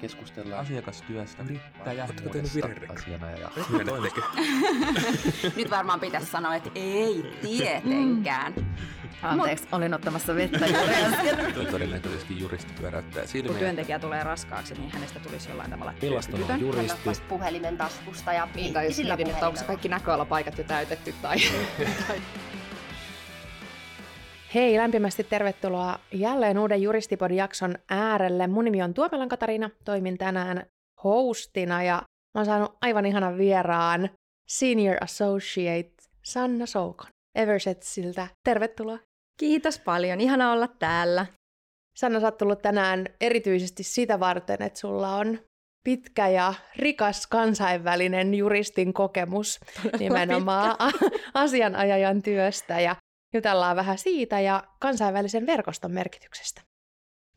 Keskustellaan asiakastyöstä, yrittäjä, Oletteko tehnyt asianajaja. Nyt varmaan pitäisi sanoa, että ei tietenkään. Anteeksi, olin ottamassa vettä juuri äsken. Todennäköisesti juristi pyöräyttää Kun silmiä. työntekijä tulee raskaaksi, niin hänestä tulisi jollain tavalla Millaista on juristi? Vasta puhelimen taskusta ja Niin, tai jos sillä mietin, että onko se kaikki näköalapaikat jo täytetty tai... Hei, lämpimästi tervetuloa jälleen uuden Juristipodin jakson äärelle. Mun nimi on Tuomelan Katariina, toimin tänään hostina ja mä oon saanut aivan ihanan vieraan Senior Associate Sanna Soukon Eversetsiltä. Tervetuloa. Kiitos paljon, ihana olla täällä. Sanna, sä oot tullut tänään erityisesti sitä varten, että sulla on pitkä ja rikas kansainvälinen juristin kokemus nimenomaan asianajajan työstä ja jutellaan vähän siitä ja kansainvälisen verkoston merkityksestä.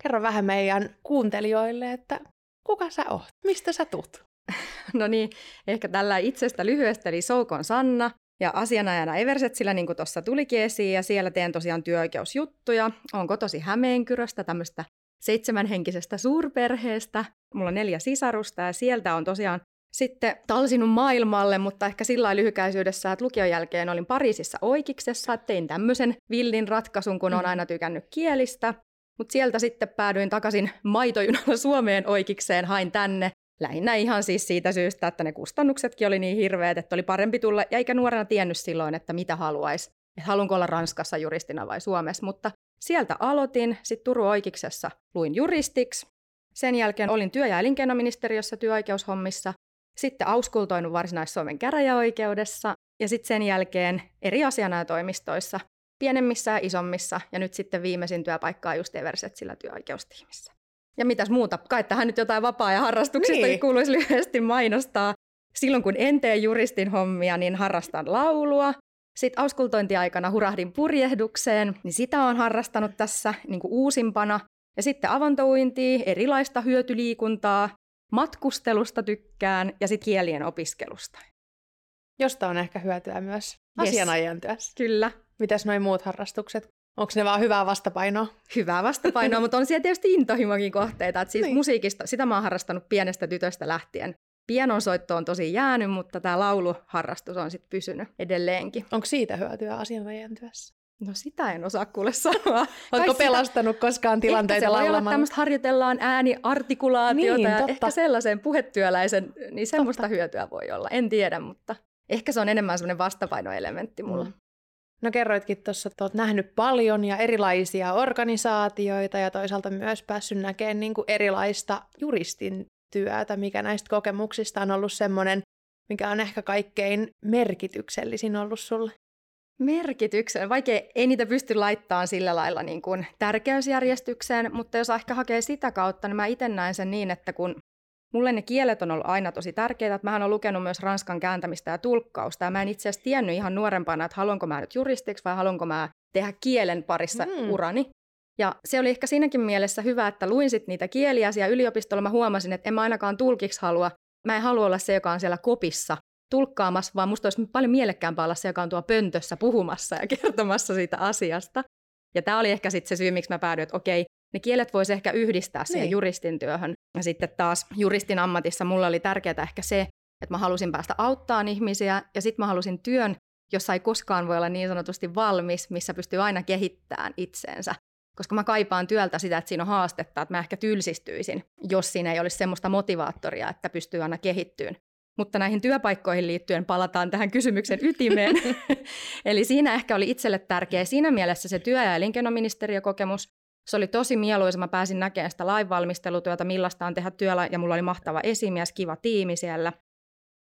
Kerro vähän meidän kuuntelijoille, että kuka sä oot, mistä sä tuut? No niin, ehkä tällä itsestä lyhyesti, eli Soukon Sanna ja asianajana Eversetsillä, niin kuin tuossa tulikin esiin, ja siellä teen tosiaan työoikeusjuttuja. Olen kotosi Hämeenkyröstä, tämmöistä seitsemänhenkisestä suurperheestä. Mulla on neljä sisarusta, ja sieltä on tosiaan sitten talsinut maailmalle, mutta ehkä sillä lailla lyhykäisyydessä, että lukion jälkeen olin Pariisissa oikeiksessa, tein tämmöisen villin ratkaisun, kun olen aina tykännyt kielistä. Mutta sieltä sitten päädyin takaisin maitojunalla Suomeen oikeikseen, hain tänne. Lähinnä ihan siis siitä syystä, että ne kustannuksetkin oli niin hirveät, että oli parempi tulla, ja eikä nuorena tiennyt silloin, että mitä haluaisi. Että haluanko olla Ranskassa juristina vai Suomessa, mutta sieltä aloitin. Sitten Turun oikeiksessa luin juristiksi. Sen jälkeen olin työ- ja elinkeinoministeriössä työoikeushommissa. Sitten auskultoinut Varsinais-Suomen käräjäoikeudessa ja sitten sen jälkeen eri asianajotoimistoissa, pienemmissä ja isommissa, ja nyt sitten viimeisin työpaikkaa just Eversetsillä työoikeustiimissä. Ja mitäs muuta? Kai tähän nyt jotain vapaa- ja harrastuksista Niin. kuuluisi lyhyesti mainostaa. Silloin kun en tee juristin hommia, niin harrastan laulua. Sitten auskultointiaikana hurahdin purjehdukseen, niin sitä on harrastanut tässä niin kuin uusimpana. Ja sitten avantouintia, erilaista hyötyliikuntaa, matkustelusta tykkään ja sitten kielien opiskelusta. Josta on ehkä hyötyä myös Yes. asianajajan työssä. Kyllä, Mitäs noin muut harrastukset? Onko ne vaan hyvää vastapainoa? hyvää vastapainoa, mutta on siellä tietysti intohimokin kohteita. Et siis Niin. musiikista, sitä mä oon harrastanut pienestä tytöstä lähtien. Pianonsoitto on tosi jäänyt, mutta tämä lauluharrastus on sitten pysynyt edelleenkin. Onko siitä hyötyä asianajajan työssä? No sitä en osaa kuule sanoa. Oletko pelastanut koskaan tilanteita Ehkä laulamalla? tämmöistä harjoitellaan ääniartikulaatiota Niin, ja totta. ehkä sellaisen puhetyöläisen, niin semmoista hyötyä voi olla. En tiedä, mutta ehkä se on enemmän semmoinen vastapainoelementti mulla. Mm. No kerroitkin tuossa, että olet nähnyt paljon ja erilaisia organisaatioita ja toisaalta myös päässyt näkemään niin kuin erilaista juristin työtä, mikä näistä kokemuksista on ollut semmoinen, mikä on ehkä kaikkein merkityksellisin ollut sulle. Merkityksen. Vaikea, ei niitä pysty laittamaan sillä lailla niin kuin tärkeysjärjestykseen, mutta jos ehkä hakee sitä kautta, niin mä itse näen sen niin, että kun mulle ne kielet on ollut aina tosi tärkeitä, että mähän olen lukenut myös ranskan kääntämistä ja tulkkausta, ja mä en itse asiassa tiennyt ihan nuorempana, että haluanko mä nyt juristiksi vai haluanko mä tehdä kielen parissa Mm. urani. Ja se oli ehkä siinäkin mielessä hyvä, että luin sit niitä kieliä siellä yliopistolla. Mä huomasin, että en mä ainakaan tulkiksi halua. Mä en halua olla se, joka on siellä kopissa tulkkaamassa, vaan musta olisi paljon mielekkäämpää olla se, joka on tuo pöntössä puhumassa ja kertomassa siitä asiasta. Ja tämä oli ehkä sitten se syy, miksi mä päädyin, että okei, ne kielet voisi ehkä yhdistää siihen Niin. juristin työhön. Ja sitten taas juristin ammatissa mulla oli tärkeää ehkä se, että mä halusin päästä auttaan ihmisiä ja sitten mä halusin työn, jossa ei koskaan voi olla niin sanotusti valmis, missä pystyy aina kehittämään itseensä. Koska mä kaipaan työltä sitä, että siinä on haastetta, että mä ehkä tylsistyisin, jos siinä ei olisi semmoista motivaattoria, että pystyy aina kehittyyn. Mutta näihin työpaikkoihin liittyen palataan tähän kysymyksen ytimeen. Eli siinä ehkä oli itselle tärkeä siinä mielessä se työ- ja elinkeinoministeriökokemus. Se oli tosi mieluisa, mä pääsin näkemään sitä lainvalmistelutyötä, millaista on tehdä työllä, ja mulla oli mahtava esimies, kiva tiimi siellä.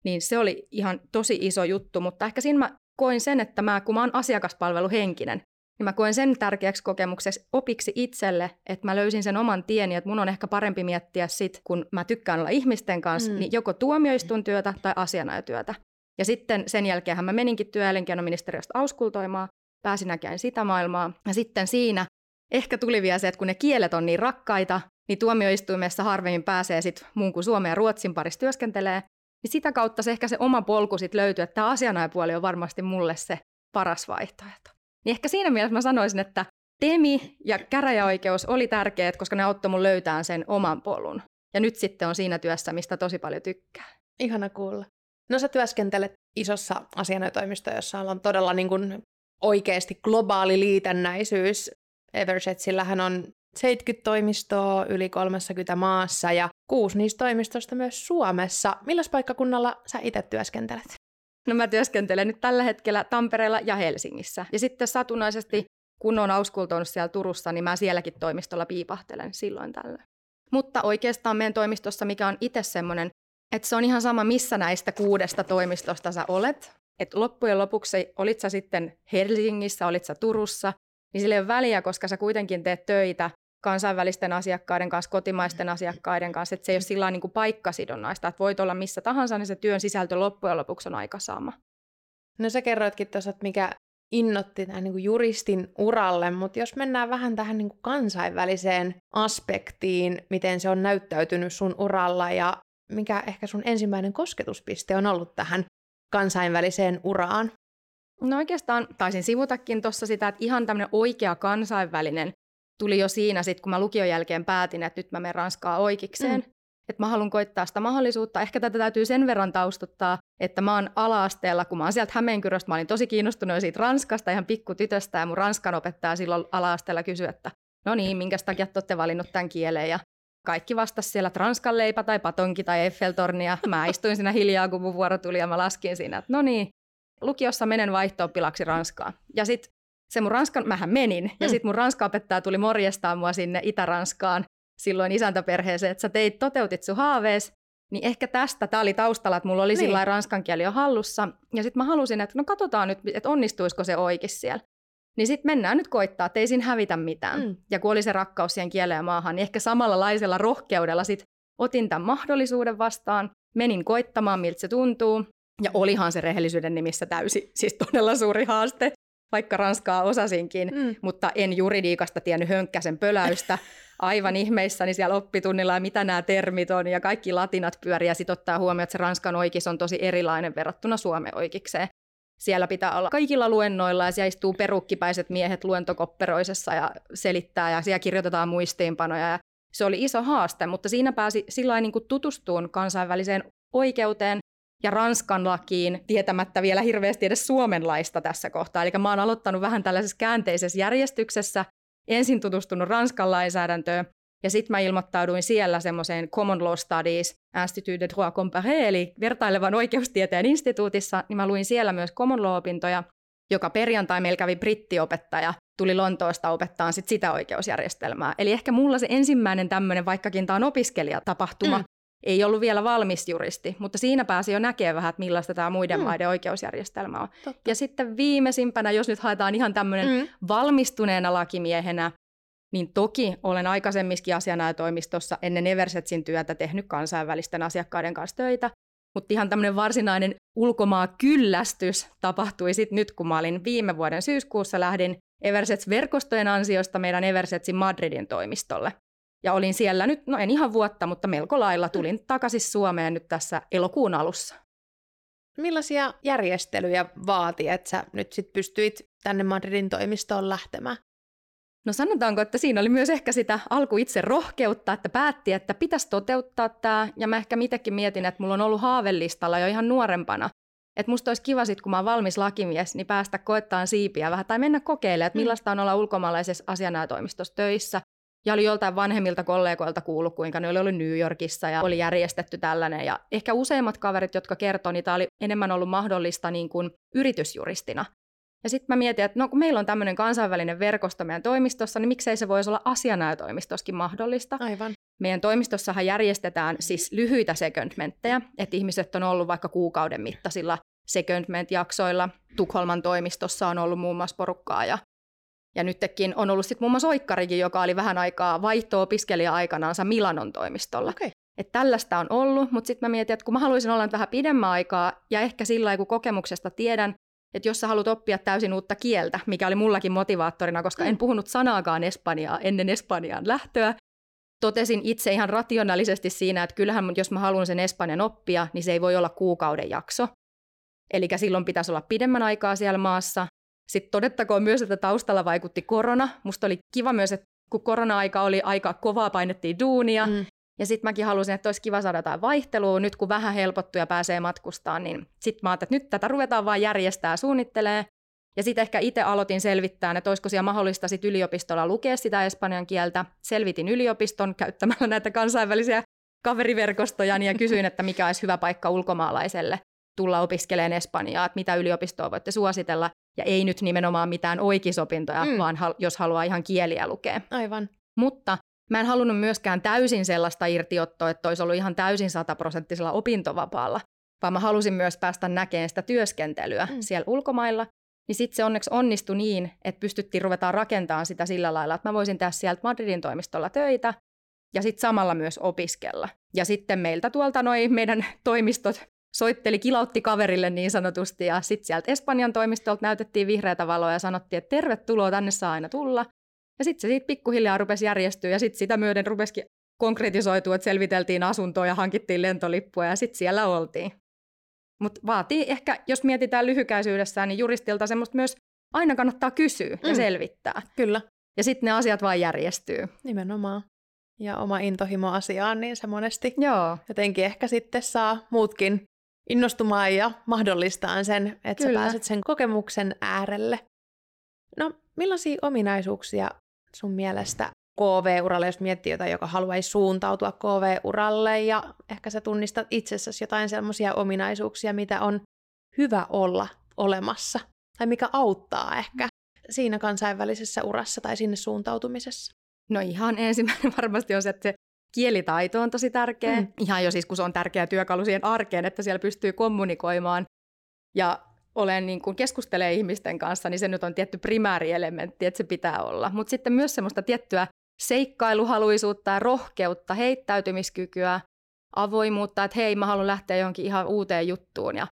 Niin se oli ihan tosi iso juttu, mutta ehkä siinä mä koin sen, että mä, kun mä oon asiakaspalveluhenkinen, niin mä koen sen tärkeäksi kokemukseksi opiksi itselle, että mä löysin sen oman tieni, että mun on ehkä parempi miettiä sit, kun mä tykkään olla ihmisten kanssa, Mm. niin joko tuomioistuintyötä tai asianajotyötä. Ja sitten sen jälkeen mä meninkin työ- ja elinkeinoministeriöstä auskultoimaan, pääsin näkemään sitä maailmaa. Ja sitten siinä ehkä tuli vielä se, että kun ne kielet on niin rakkaita, niin tuomioistuimessa harvemmin pääsee sit muun kuin Suomen ja Ruotsin parissa työskentelee. Niin sitä kautta se ehkä se oma polku sit löytyy, että tämä asianajapuoli on varmasti mulle se paras vaihtoehto. Niin ehkä siinä mielessä mä sanoisin, että TEMI ja käräjäoikeus oli tärkeät, koska ne auttoi mun löytämään sen oman polun. Ja nyt sitten on siinä työssä, mistä tosi paljon tykkää. Ihana kuulla. No sä työskentelet isossa asianajotoimistossa, jossa on todella niin kuin oikeasti globaali liitännäisyys. Eversetsillähän on 70 toimistoa yli 30 maassa ja kuusi niistä toimistoista myös Suomessa. Milläs paikkakunnalla sä itse työskentelet? No mä työskentelen nyt tällä hetkellä Tampereella ja Helsingissä. Ja sitten satunnaisesti, kun on auskultoinut siellä Turussa, niin mä sielläkin toimistolla piipahtelen silloin tällä. Mutta oikeastaan meidän toimistossa, mikä on itse semmoinen, että se on ihan sama, missä näistä kuudesta toimistosta sä olet. Että loppujen lopuksi, olit sä sitten Helsingissä, olit sä Turussa, niin sillä ei ole väliä, koska sä kuitenkin teet töitä kansainvälisten asiakkaiden kanssa, kotimaisten asiakkaiden kanssa, että se ei ole sillä niin paikkasidonnaista, että voit olla missä tahansa, niin se työn sisältö loppujen lopuksi on aika sama. No sä kerroitkin tuossa, että mikä innotti tämän niin juristin uralle, mutta jos mennään vähän tähän niin kansainväliseen aspektiin, miten se on näyttäytynyt sun uralla ja mikä ehkä sun ensimmäinen kosketuspiste on ollut tähän kansainväliseen uraan? No oikeastaan taisin sivutakin tuossa sitä, että ihan tämmöinen oikea kansainvälinen tuli jo siinä, sit, kun mä lukion jälkeen päätin, että nyt mä menen Ranskaa oikeikseen. Mm. Että mä haluan koittaa sitä mahdollisuutta. Ehkä tätä täytyy sen verran taustuttaa, että mä oon ala-asteella, kun mä oon sieltä Hämeenkyröstä, mä olin tosi kiinnostunut siitä Ranskasta ihan pikkutytöstä, ja mun Ranskan opettaja silloin ala-asteella kysyi, että no niin, minkä takia te olette valinnut tämän kielen, ja kaikki vastasi siellä, että Ranskan leipä tai patonki tai Eiffeltorni, ja mä istuin siinä hiljaa, kun mun vuoro tuli, ja mä laskin siinä, että no niin, lukiossa menen vaihto Ranskaan. Ja sitten se mun ranskan, mähän menin, ja mm. sitten mun ranska-opettaja tuli morjestaa mua sinne Itä-Ranskaan silloin isäntäperheeseen, että sä teit, toteutit sun haavees, niin ehkä tästä, tämä oli taustalla, että mulla oli niin. sillä ranskan kieli jo hallussa, ja sitten mä halusin, että no katsotaan nyt, että onnistuisiko se oikein siellä. Niin sitten mennään nyt koittaa, että ei siinä hävitä mitään. Mm. Ja kun oli se rakkaus siihen kieleen ja maahan, niin ehkä samalla laisella rohkeudella sitten otin tämän mahdollisuuden vastaan, menin koittamaan, miltä se tuntuu, ja olihan se rehellisyyden nimissä täysi, siis todella suuri haaste vaikka ranskaa osasinkin, mm. mutta en juridiikasta tiennyt hönkkäsen pöläystä. Aivan ihmeissäni siellä oppitunnilla ja mitä nämä termit on ja kaikki latinat pyörii ja sitten ottaa huomioon, että se ranskan oikeus on tosi erilainen verrattuna suomen oikeikseen. Siellä pitää olla kaikilla luennoilla ja siellä istuu perukkipäiset miehet luentokopperoisessa ja selittää ja siellä kirjoitetaan muistiinpanoja ja se oli iso haaste, mutta siinä pääsi sillä niin tutustumaan kansainväliseen oikeuteen ja Ranskan lakiin tietämättä vielä hirveästi edes Suomen laista tässä kohtaa. Eli mä oon aloittanut vähän tällaisessa käänteisessä järjestyksessä, ensin tutustunut Ranskan lainsäädäntöön, ja sitten mä ilmoittauduin siellä semmoiseen Common Law Studies Institut de Droit Comparé, eli vertailevan oikeustieteen instituutissa, niin mä luin siellä myös Common Law-opintoja, joka perjantai meillä kävi brittiopettaja, tuli Lontoosta opettaa sit sitä oikeusjärjestelmää. Eli ehkä mulla se ensimmäinen tämmöinen, vaikkakin tämä on opiskelijatapahtuma, mm ei ollut vielä valmis juristi, mutta siinä pääsi jo näkemään vähän, että millaista tämä muiden mm. maiden oikeusjärjestelmä on. Totta. Ja sitten viimeisimpänä, jos nyt haetaan ihan tämmöinen mm. valmistuneena lakimiehenä, niin toki olen aikaisemmiskin asianajotoimistossa ennen Eversetsin työtä tehnyt kansainvälisten asiakkaiden kanssa töitä, mutta ihan tämmöinen varsinainen ulkomaa kyllästys tapahtui sitten nyt, kun mä olin viime vuoden syyskuussa lähdin Eversets-verkostojen ansiosta meidän Eversetsin Madridin toimistolle. Ja olin siellä nyt, no en ihan vuotta, mutta melko lailla tulin takaisin Suomeen nyt tässä elokuun alussa. Millaisia järjestelyjä vaati, että sä nyt sit pystyit tänne Madridin toimistoon lähtemään? No sanotaanko, että siinä oli myös ehkä sitä alku itse rohkeutta, että päätti, että pitäisi toteuttaa tämä. Ja mä ehkä mitäkin mietin, että mulla on ollut haavellistalla jo ihan nuorempana. Että musta olisi kiva sit, kun mä oon valmis lakimies, niin päästä koettaan siipiä vähän tai mennä kokeilemaan, että mm. millaista on olla ulkomaalaisessa asianajotoimistossa töissä. Ja oli joltain vanhemmilta kollegoilta kuullut, kuinka ne oli ollut New Yorkissa ja oli järjestetty tällainen. Ja ehkä useimmat kaverit, jotka kertoi, niin tämä oli enemmän ollut mahdollista niin kuin yritysjuristina. Ja sitten mä mietin, että no kun meillä on tämmöinen kansainvälinen verkosto meidän toimistossa, niin miksei se voisi olla asianajotoimistossakin mahdollista. Aivan. Meidän toimistossahan järjestetään siis lyhyitä secondmenttejä, että ihmiset on ollut vaikka kuukauden mittaisilla secondment-jaksoilla. Tukholman toimistossa on ollut muun muassa porukkaa ja ja nytkin on ollut sitten muun muassa Oikkarikin, joka oli vähän aikaa vaihto-opiskelija-aikanaansa Milanon toimistolla. Okay. Että tällaista on ollut, mutta sitten mä mietin, että kun mä haluaisin olla nyt vähän pidemmän aikaa, ja ehkä sillä lailla, kun kokemuksesta tiedän, että jos sä haluat oppia täysin uutta kieltä, mikä oli mullakin motivaattorina, koska mm. en puhunut sanaakaan espanjaa ennen Espanjaan lähtöä, totesin itse ihan rationaalisesti siinä, että kyllähän jos mä haluan sen espanjan oppia, niin se ei voi olla kuukauden jakso. Eli silloin pitäisi olla pidemmän aikaa siellä maassa, sitten todettakoon myös, että taustalla vaikutti korona. Musta oli kiva myös, että kun korona-aika oli aika kovaa, painettiin duunia, mm. Ja sitten mäkin halusin, että olisi kiva saada jotain vaihtelua. Nyt kun vähän helpottuu ja pääsee matkustaan, niin sitten mä ajattelin, että nyt tätä ruvetaan vaan järjestää ja suunnittelee. Ja sitten ehkä itse aloitin selvittää, että olisiko siellä mahdollista sit yliopistolla lukea sitä espanjan kieltä. Selvitin yliopiston käyttämällä näitä kansainvälisiä kaveriverkostoja ja kysyin, että mikä olisi hyvä paikka ulkomaalaiselle tulla opiskelemaan Espanjaa, että mitä yliopistoa voitte suositella. Ja ei nyt nimenomaan mitään oikeisopintoja, mm. vaan jos haluaa ihan kieliä lukea. Aivan. Mutta mä en halunnut myöskään täysin sellaista irtiottoa, että olisi ollut ihan täysin sataprosenttisella opintovapaalla, vaan mä halusin myös päästä näkemään sitä työskentelyä mm. siellä ulkomailla. Niin sitten se onneksi onnistui niin, että pystyttiin ruvetaan rakentamaan sitä sillä lailla, että mä voisin tehdä sieltä Madridin toimistolla töitä ja sitten samalla myös opiskella. Ja sitten meiltä tuolta noin meidän toimistot soitteli, kilautti kaverille niin sanotusti, ja sitten sieltä Espanjan toimistolta näytettiin vihreätä valoa ja sanottiin, että tervetuloa, tänne saa aina tulla. Ja sitten se siitä pikkuhiljaa rupesi järjestyä, ja sitten sitä myöden rupesikin konkretisoitua, että selviteltiin asuntoa ja hankittiin lentolippua, ja sitten siellä oltiin. Mutta vaatii ehkä, jos mietitään lyhykäisyydessään, niin juristilta semmoista myös aina kannattaa kysyä mm. ja selvittää. Kyllä. Ja sitten ne asiat vaan järjestyy. Nimenomaan. Ja oma intohimo asiaan, niin se monesti Joo. jotenkin ehkä sitten saa muutkin innostumaan ja mahdollistaa sen, että Kyllä. sä pääset sen kokemuksen äärelle. No, millaisia ominaisuuksia sun mielestä KV-uralle, jos miettii jotain, joka haluaisi suuntautua KV-uralle ja ehkä sä tunnistat itsessäsi jotain sellaisia ominaisuuksia, mitä on hyvä olla olemassa tai mikä auttaa ehkä siinä kansainvälisessä urassa tai sinne suuntautumisessa? No ihan ensimmäinen varmasti on se, että se kielitaito on tosi tärkeä. Mm. Ihan jo siis, kun se on tärkeä työkalu siihen arkeen, että siellä pystyy kommunikoimaan. Ja olen niin kuin keskustelee ihmisten kanssa, niin se nyt on tietty primäärielementti, että se pitää olla. Mutta sitten myös semmoista tiettyä seikkailuhaluisuutta ja rohkeutta, heittäytymiskykyä, avoimuutta, että hei, mä haluan lähteä johonkin ihan uuteen juttuun. Ja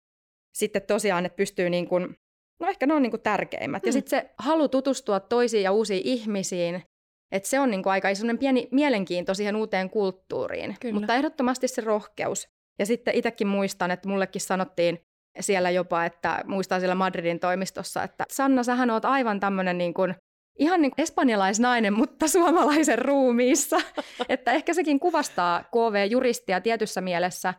sitten tosiaan, että pystyy niin kuin, no ehkä ne on niin kuin tärkeimmät. Mm. Ja sitten se halu tutustua toisiin ja uusiin ihmisiin, että se on niin kuin aika pieni mielenkiinto siihen uuteen kulttuuriin. Kyllä. Mutta ehdottomasti se rohkeus. Ja sitten itsekin muistan, että mullekin sanottiin siellä jopa, että muistan siellä Madridin toimistossa, että Sanna, sähän oot aivan tämmöinen niin kuin, ihan niin kuin espanjalaisnainen, mutta suomalaisen ruumiissa. että ehkä sekin kuvastaa KV-juristia tietyssä mielessä,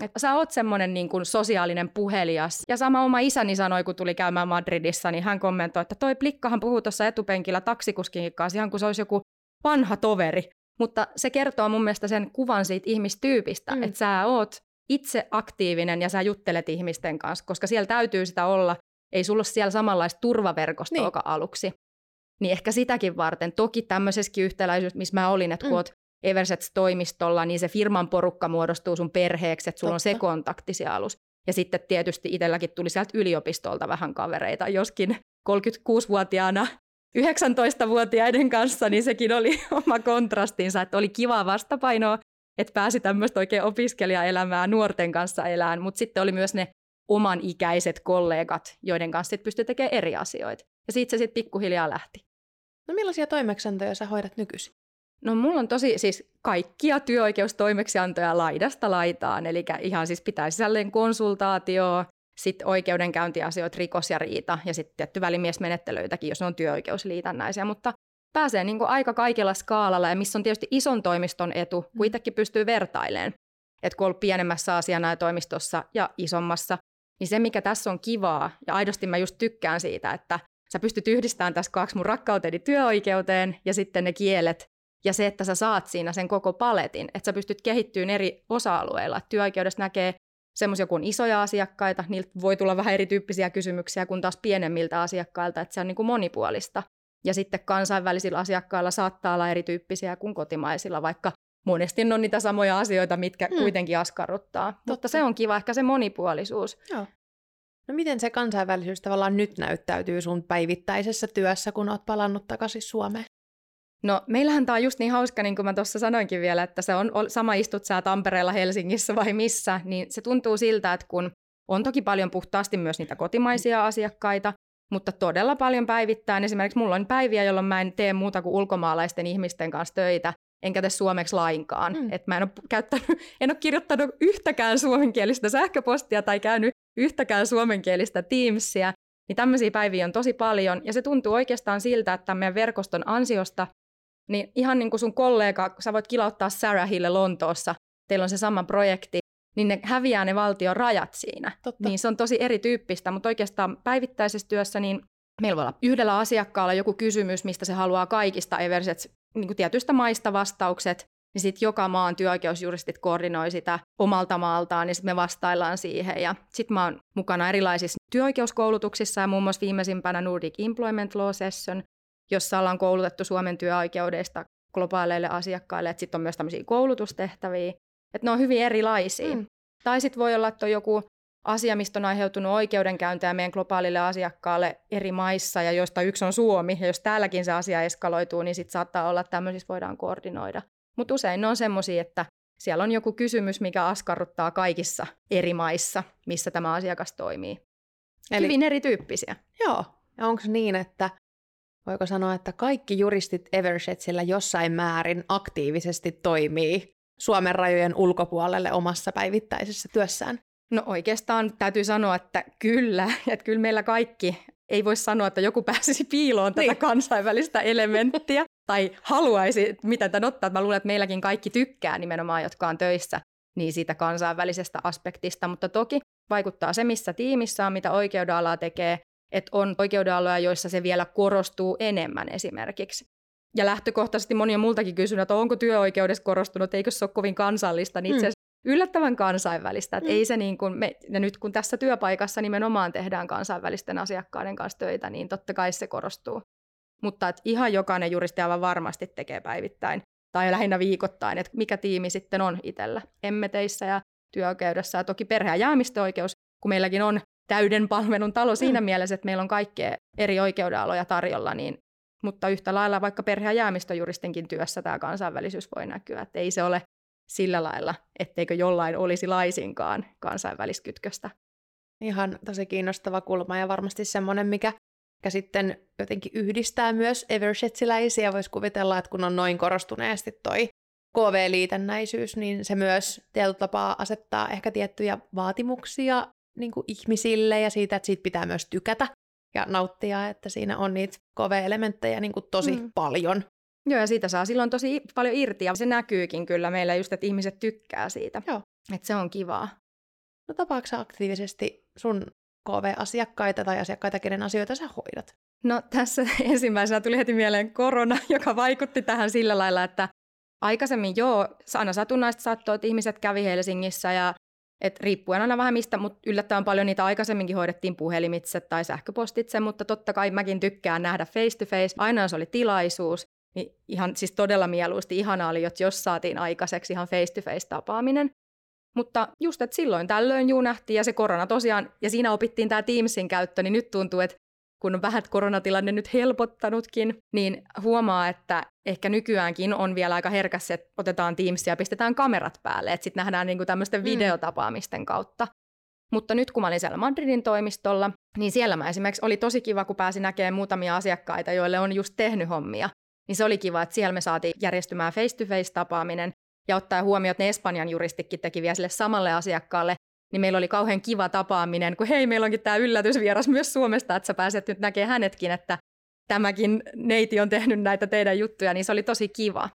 että sä oot semmoinen niin kuin sosiaalinen puhelias. Ja sama oma isäni sanoi, kun tuli käymään Madridissa, niin hän kommentoi, että toi plikkahan puhuu tuossa etupenkillä taksikuskin kanssa ihan kuin se olisi joku vanha toveri. Mutta se kertoo mun mielestä sen kuvan siitä ihmistyypistä, mm. että sä oot itse aktiivinen ja sä juttelet ihmisten kanssa, koska siellä täytyy sitä olla. Ei sulla ole siellä samanlaista turvaverkostoa niin. aluksi. Niin ehkä sitäkin varten. Toki tämmöisessäkin yhtäläisyydessä, missä mä olin, että mm. kun oot Eversets-toimistolla, niin se firman porukka muodostuu sun perheeksi, että sulla Totta. on se kontakti siellä alus. Ja sitten tietysti itselläkin tuli sieltä yliopistolta vähän kavereita, joskin 36-vuotiaana 19-vuotiaiden kanssa, niin sekin oli oma kontrastinsa, että oli kiva vastapainoa, että pääsi tämmöistä oikein opiskelijaelämää nuorten kanssa elään, mutta sitten oli myös ne oman ikäiset kollegat, joiden kanssa sitten pystyi tekemään eri asioita. Ja siitä se sitten pikkuhiljaa lähti. No millaisia toimeksiantoja sä hoidat nykyisin? No mulla on tosi siis kaikkia työoikeustoimeksiantoja laidasta laitaan, eli ihan siis pitää sisällön konsultaatio, sitten oikeudenkäyntiasioita, rikos ja riita ja sitten tietty välimiesmenettelyitäkin, jos ne on työoikeusliitännäisiä, mutta pääsee niin kuin aika kaikilla skaalalla ja missä on tietysti ison toimiston etu, kun mm. itsekin pystyy vertailemaan. Että kun on pienemmässä asiana toimistossa ja isommassa, niin se mikä tässä on kivaa, ja aidosti mä just tykkään siitä, että sä pystyt yhdistämään tässä kaksi mun rakkauteni työoikeuteen ja sitten ne kielet ja se, että sä saat siinä sen koko paletin, että sä pystyt kehittymään eri osa-alueilla. Työoikeudessa näkee semmoisia kuin isoja asiakkaita, niiltä voi tulla vähän erityyppisiä kysymyksiä kuin taas pienemmiltä asiakkailta, että se on niin kuin monipuolista. Ja sitten kansainvälisillä asiakkailla saattaa olla erityyppisiä kuin kotimaisilla, vaikka monesti on niitä samoja asioita, mitkä hmm. kuitenkin askarruttaa. Totta. Mutta se on kiva, ehkä se monipuolisuus. Joo. No miten se kansainvälisyys tavallaan nyt näyttäytyy sun päivittäisessä työssä, kun oot palannut takaisin Suomeen? No meillähän tämä on just niin hauska, niin kuin mä tuossa sanoinkin vielä, että se on sama istut sä Tampereella, Helsingissä vai missä, niin se tuntuu siltä, että kun on toki paljon puhtaasti myös niitä kotimaisia asiakkaita, mutta todella paljon päivittäin. Esimerkiksi mulla on päiviä, jolloin mä en tee muuta kuin ulkomaalaisten ihmisten kanssa töitä, enkä tee suomeksi lainkaan. Mm. Et mä en ole, käyttänyt, en ole kirjoittanut yhtäkään suomenkielistä sähköpostia tai käynyt yhtäkään suomenkielistä Teamsia. Niin tämmöisiä päiviä on tosi paljon, ja se tuntuu oikeastaan siltä, että meidän verkoston ansiosta niin ihan niin kuin sun kollega, sä voit kilauttaa Sarahille Lontoossa, teillä on se sama projekti, niin ne häviää ne valtion rajat siinä. Totta. Niin se on tosi erityyppistä, mutta oikeastaan päivittäisessä työssä niin meillä voi olla yhdellä asiakkaalla joku kysymys, mistä se haluaa kaikista Eversets niin kuin tietystä maista vastaukset, niin sitten joka maan työoikeusjuristit koordinoi sitä omalta maaltaan, niin sitten me vastaillaan siihen. Ja sitten mä oon mukana erilaisissa työoikeuskoulutuksissa ja muun muassa viimeisimpänä Nordic Employment Law Session, jossa ollaan koulutettu Suomen työoikeudesta globaaleille asiakkaille, että sitten on myös tämmöisiä koulutustehtäviä, että ne on hyvin erilaisia. Mm. Tai sitten voi olla, että on joku asia, mistä on aiheutunut oikeudenkäyntejä meidän globaalille asiakkaalle eri maissa, ja joista yksi on Suomi, ja jos täälläkin se asia eskaloituu, niin sitten saattaa olla, että tämmöisissä voidaan koordinoida. Mutta usein ne on semmoisia, että siellä on joku kysymys, mikä askarruttaa kaikissa eri maissa, missä tämä asiakas toimii. Eli, Hyvin erityyppisiä. Joo. Ja onko niin, että voiko sanoa, että kaikki juristit Evershetsillä jossain määrin aktiivisesti toimii Suomen rajojen ulkopuolelle omassa päivittäisessä työssään? No oikeastaan täytyy sanoa, että kyllä, että kyllä meillä kaikki, ei voi sanoa, että joku pääsisi piiloon tätä niin. kansainvälistä elementtiä tai haluaisi mitä tämän ottaa. Mä luulen, että meilläkin kaikki tykkää nimenomaan, jotka on töissä, niin siitä kansainvälisestä aspektista, mutta toki vaikuttaa se, missä tiimissä on, mitä oikeudenalaa tekee, että on oikeudenaloja, joissa se vielä korostuu enemmän esimerkiksi. Ja lähtökohtaisesti moni on multakin kysynyt, että onko työoikeudessa korostunut, eikö se ole kovin kansallista, niin itse mm yllättävän kansainvälistä. Että mm. ei se niin kuin me, ja nyt kun tässä työpaikassa nimenomaan tehdään kansainvälisten asiakkaiden kanssa töitä, niin totta kai se korostuu. Mutta että ihan jokainen juristi aivan varmasti tekee päivittäin tai lähinnä viikoittain, että mikä tiimi sitten on itsellä emmeteissä ja työoikeudessa. Ja toki perhe- ja jäämistöoikeus, kun meilläkin on täyden palvelun talo siinä mm. mielessä, että meillä on kaikkea eri oikeudenaloja tarjolla, niin, mutta yhtä lailla vaikka perhe- ja jäämistöjuristinkin työssä tämä kansainvälisyys voi näkyä. Että ei se ole sillä lailla, etteikö jollain olisi laisinkaan kansainväliskytköstä. Ihan tosi kiinnostava kulma ja varmasti semmoinen, mikä sitten jotenkin yhdistää myös Evershetsiläisiä. Voisi kuvitella, että kun on noin korostuneesti toi KV-liitännäisyys, niin se myös tietyllä tapaa asettaa ehkä tiettyjä vaatimuksia niin kuin ihmisille ja siitä, että siitä pitää myös tykätä ja nauttia, että siinä on niitä KV-elementtejä niin kuin tosi mm. paljon. Joo, ja siitä saa silloin tosi paljon irti, ja se näkyykin kyllä meillä just, että ihmiset tykkää siitä. Joo. Että se on kivaa. No tapaatko aktiivisesti sun KV-asiakkaita tai asiakkaita, kenen asioita sä hoidat? No tässä ensimmäisenä tuli heti mieleen korona, joka vaikutti tähän sillä lailla, että aikaisemmin joo, aina satunnaista saattoi, että ihmiset kävi Helsingissä ja et riippuen aina vähän mistä, mutta yllättävän paljon niitä aikaisemminkin hoidettiin puhelimitse tai sähköpostitse, mutta totta kai mäkin tykkään nähdä face to face, aina jos oli tilaisuus. Niin ihan siis todella mieluusti ihanaa oli, että jos saatiin aikaiseksi ihan face-to-face tapaaminen. Mutta just, että silloin tällöin juu nähtiin ja se korona tosiaan, ja siinä opittiin tämä Teamsin käyttö, niin nyt tuntuu, että kun on vähän koronatilanne nyt helpottanutkin, niin huomaa, että ehkä nykyäänkin on vielä aika herkässä, että otetaan Teamsia ja pistetään kamerat päälle, että sitten nähdään niinku tämmöisten mm. videotapaamisten kautta. Mutta nyt kun mä olin siellä Madridin toimistolla, niin siellä mä esimerkiksi oli tosi kiva, kun pääsin näkemään muutamia asiakkaita, joille on just tehnyt hommia. Niin se oli kiva, että siellä me saatiin järjestymään face-to-face-tapaaminen ja ottaa huomioon, että ne Espanjan juristikin teki vielä sille samalle asiakkaalle, niin meillä oli kauhean kiva tapaaminen, kun hei, meillä onkin tämä yllätysvieras myös Suomesta, että sä pääset nyt näkemään hänetkin, että tämäkin neiti on tehnyt näitä teidän juttuja, niin se oli tosi kiva.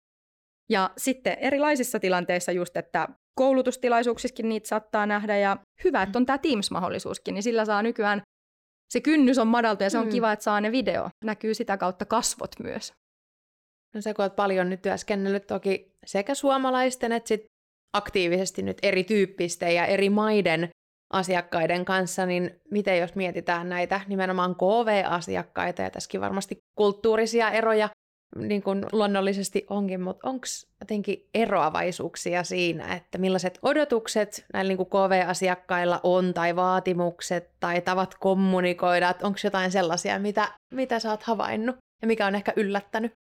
Ja sitten erilaisissa tilanteissa just, että koulutustilaisuuksissakin niitä saattaa nähdä ja hyvä, että on tämä Teams-mahdollisuuskin, niin sillä saa nykyään, se kynnys on madaltu ja se on mm. kiva, että saa ne video. Näkyy sitä kautta kasvot myös. No sä kun oot paljon nyt työskennellyt toki sekä suomalaisten että sit aktiivisesti nyt erityyppisten ja eri maiden asiakkaiden kanssa, niin miten jos mietitään näitä nimenomaan KV-asiakkaita, ja tässäkin varmasti kulttuurisia eroja niin kuin luonnollisesti onkin, mutta onko jotenkin eroavaisuuksia siinä, että millaiset odotukset näillä niin KV-asiakkailla on, tai vaatimukset, tai tavat kommunikoida, onko jotain sellaisia, mitä, mitä sä oot havainnut, ja mikä on ehkä yllättänyt?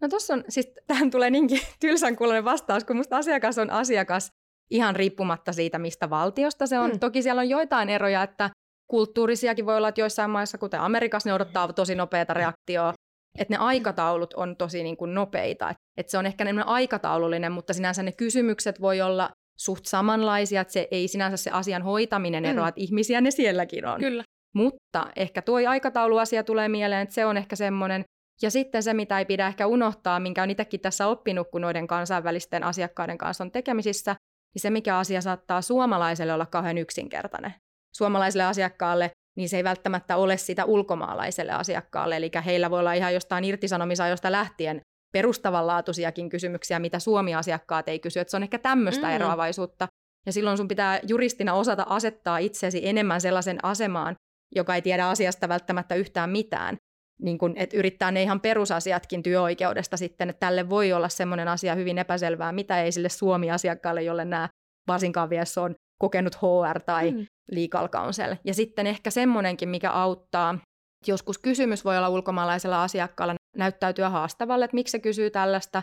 No tuossa on, siis tähän tulee niinkin tylsän kuulonen vastaus, kun musta asiakas on asiakas ihan riippumatta siitä, mistä valtiosta se on. Mm. Toki siellä on joitain eroja, että kulttuurisiakin voi olla, että joissain maissa, kuten Amerikassa, ne odottaa tosi nopeata reaktioa. Että ne aikataulut on tosi niin kuin nopeita. Että se on ehkä enemmän aikataulullinen, mutta sinänsä ne kysymykset voi olla suht samanlaisia, että se ei sinänsä se asian hoitaminen eroa, mm. että ihmisiä ne sielläkin on. Kyllä. Mutta ehkä tuo aikatauluasia tulee mieleen, että se on ehkä semmoinen, Ja sitten se, mitä ei pidä ehkä unohtaa, minkä on itsekin tässä oppinut, kun noiden kansainvälisten asiakkaiden kanssa on tekemisissä, niin se, mikä asia saattaa suomalaiselle olla kauhean yksinkertainen. Suomalaiselle asiakkaalle niin se ei välttämättä ole sitä ulkomaalaiselle asiakkaalle. Eli heillä voi olla ihan jostain irtisanomisajosta lähtien perustavanlaatuisiakin kysymyksiä, mitä Suomi-asiakkaat ei kysy. Että se on ehkä tämmöistä mm. eroavaisuutta. Ja silloin sun pitää juristina osata asettaa itsesi enemmän sellaisen asemaan, joka ei tiedä asiasta välttämättä yhtään mitään. Niin kun, että yrittää ne ihan perusasiatkin työoikeudesta sitten, että tälle voi olla semmoinen asia hyvin epäselvää, mitä ei sille Suomi-asiakkaalle, jolle nämä varsinkaan vielä on kokenut HR tai mm. legal counsel. Ja sitten ehkä semmoinenkin, mikä auttaa, joskus kysymys voi olla ulkomaalaisella asiakkaalla näyttäytyä haastavalle, että miksi se kysyy tällaista,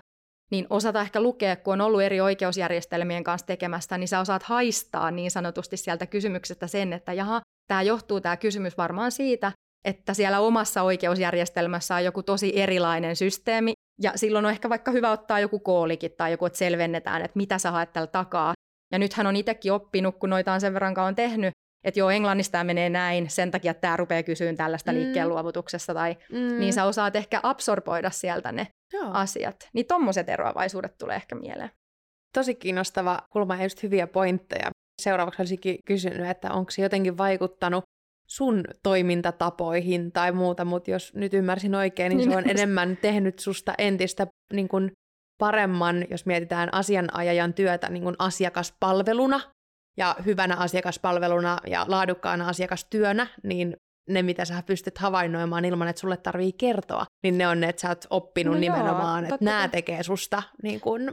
niin osata ehkä lukea, kun on ollut eri oikeusjärjestelmien kanssa tekemästä, niin sä osaat haistaa niin sanotusti sieltä kysymyksestä sen, että jaha, tämä johtuu tämä kysymys varmaan siitä, että siellä omassa oikeusjärjestelmässä on joku tosi erilainen systeemi, ja silloin on ehkä vaikka hyvä ottaa joku koolikin tai joku, että selvennetään, että mitä sä haet tällä takaa. Ja nyt hän on itsekin oppinut, kun noita on sen verran kauan tehnyt, että joo, englannista tämä menee näin, sen takia että tämä rupeaa kysyyn tällaista mm. liikkeen luovutuksesta, tai mm. niin sä osaat ehkä absorboida sieltä ne joo. asiat. Niin tommoset eroavaisuudet tulee ehkä mieleen. Tosi kiinnostava kulma ja just hyviä pointteja. Seuraavaksi olisikin kysynyt, että onko se jotenkin vaikuttanut sun toimintatapoihin tai muuta, mutta jos nyt ymmärsin oikein, niin, niin se on enemmän tehnyt susta entistä niin kuin paremman, jos mietitään asianajajan työtä niin kuin asiakaspalveluna. Ja hyvänä asiakaspalveluna ja laadukkaana asiakastyönä, niin ne, mitä sä pystyt havainnoimaan ilman, että sulle tarvii kertoa, niin ne on ne, että sä oot oppinut no nimenomaan, joo, että nämä tekee susta niin kuin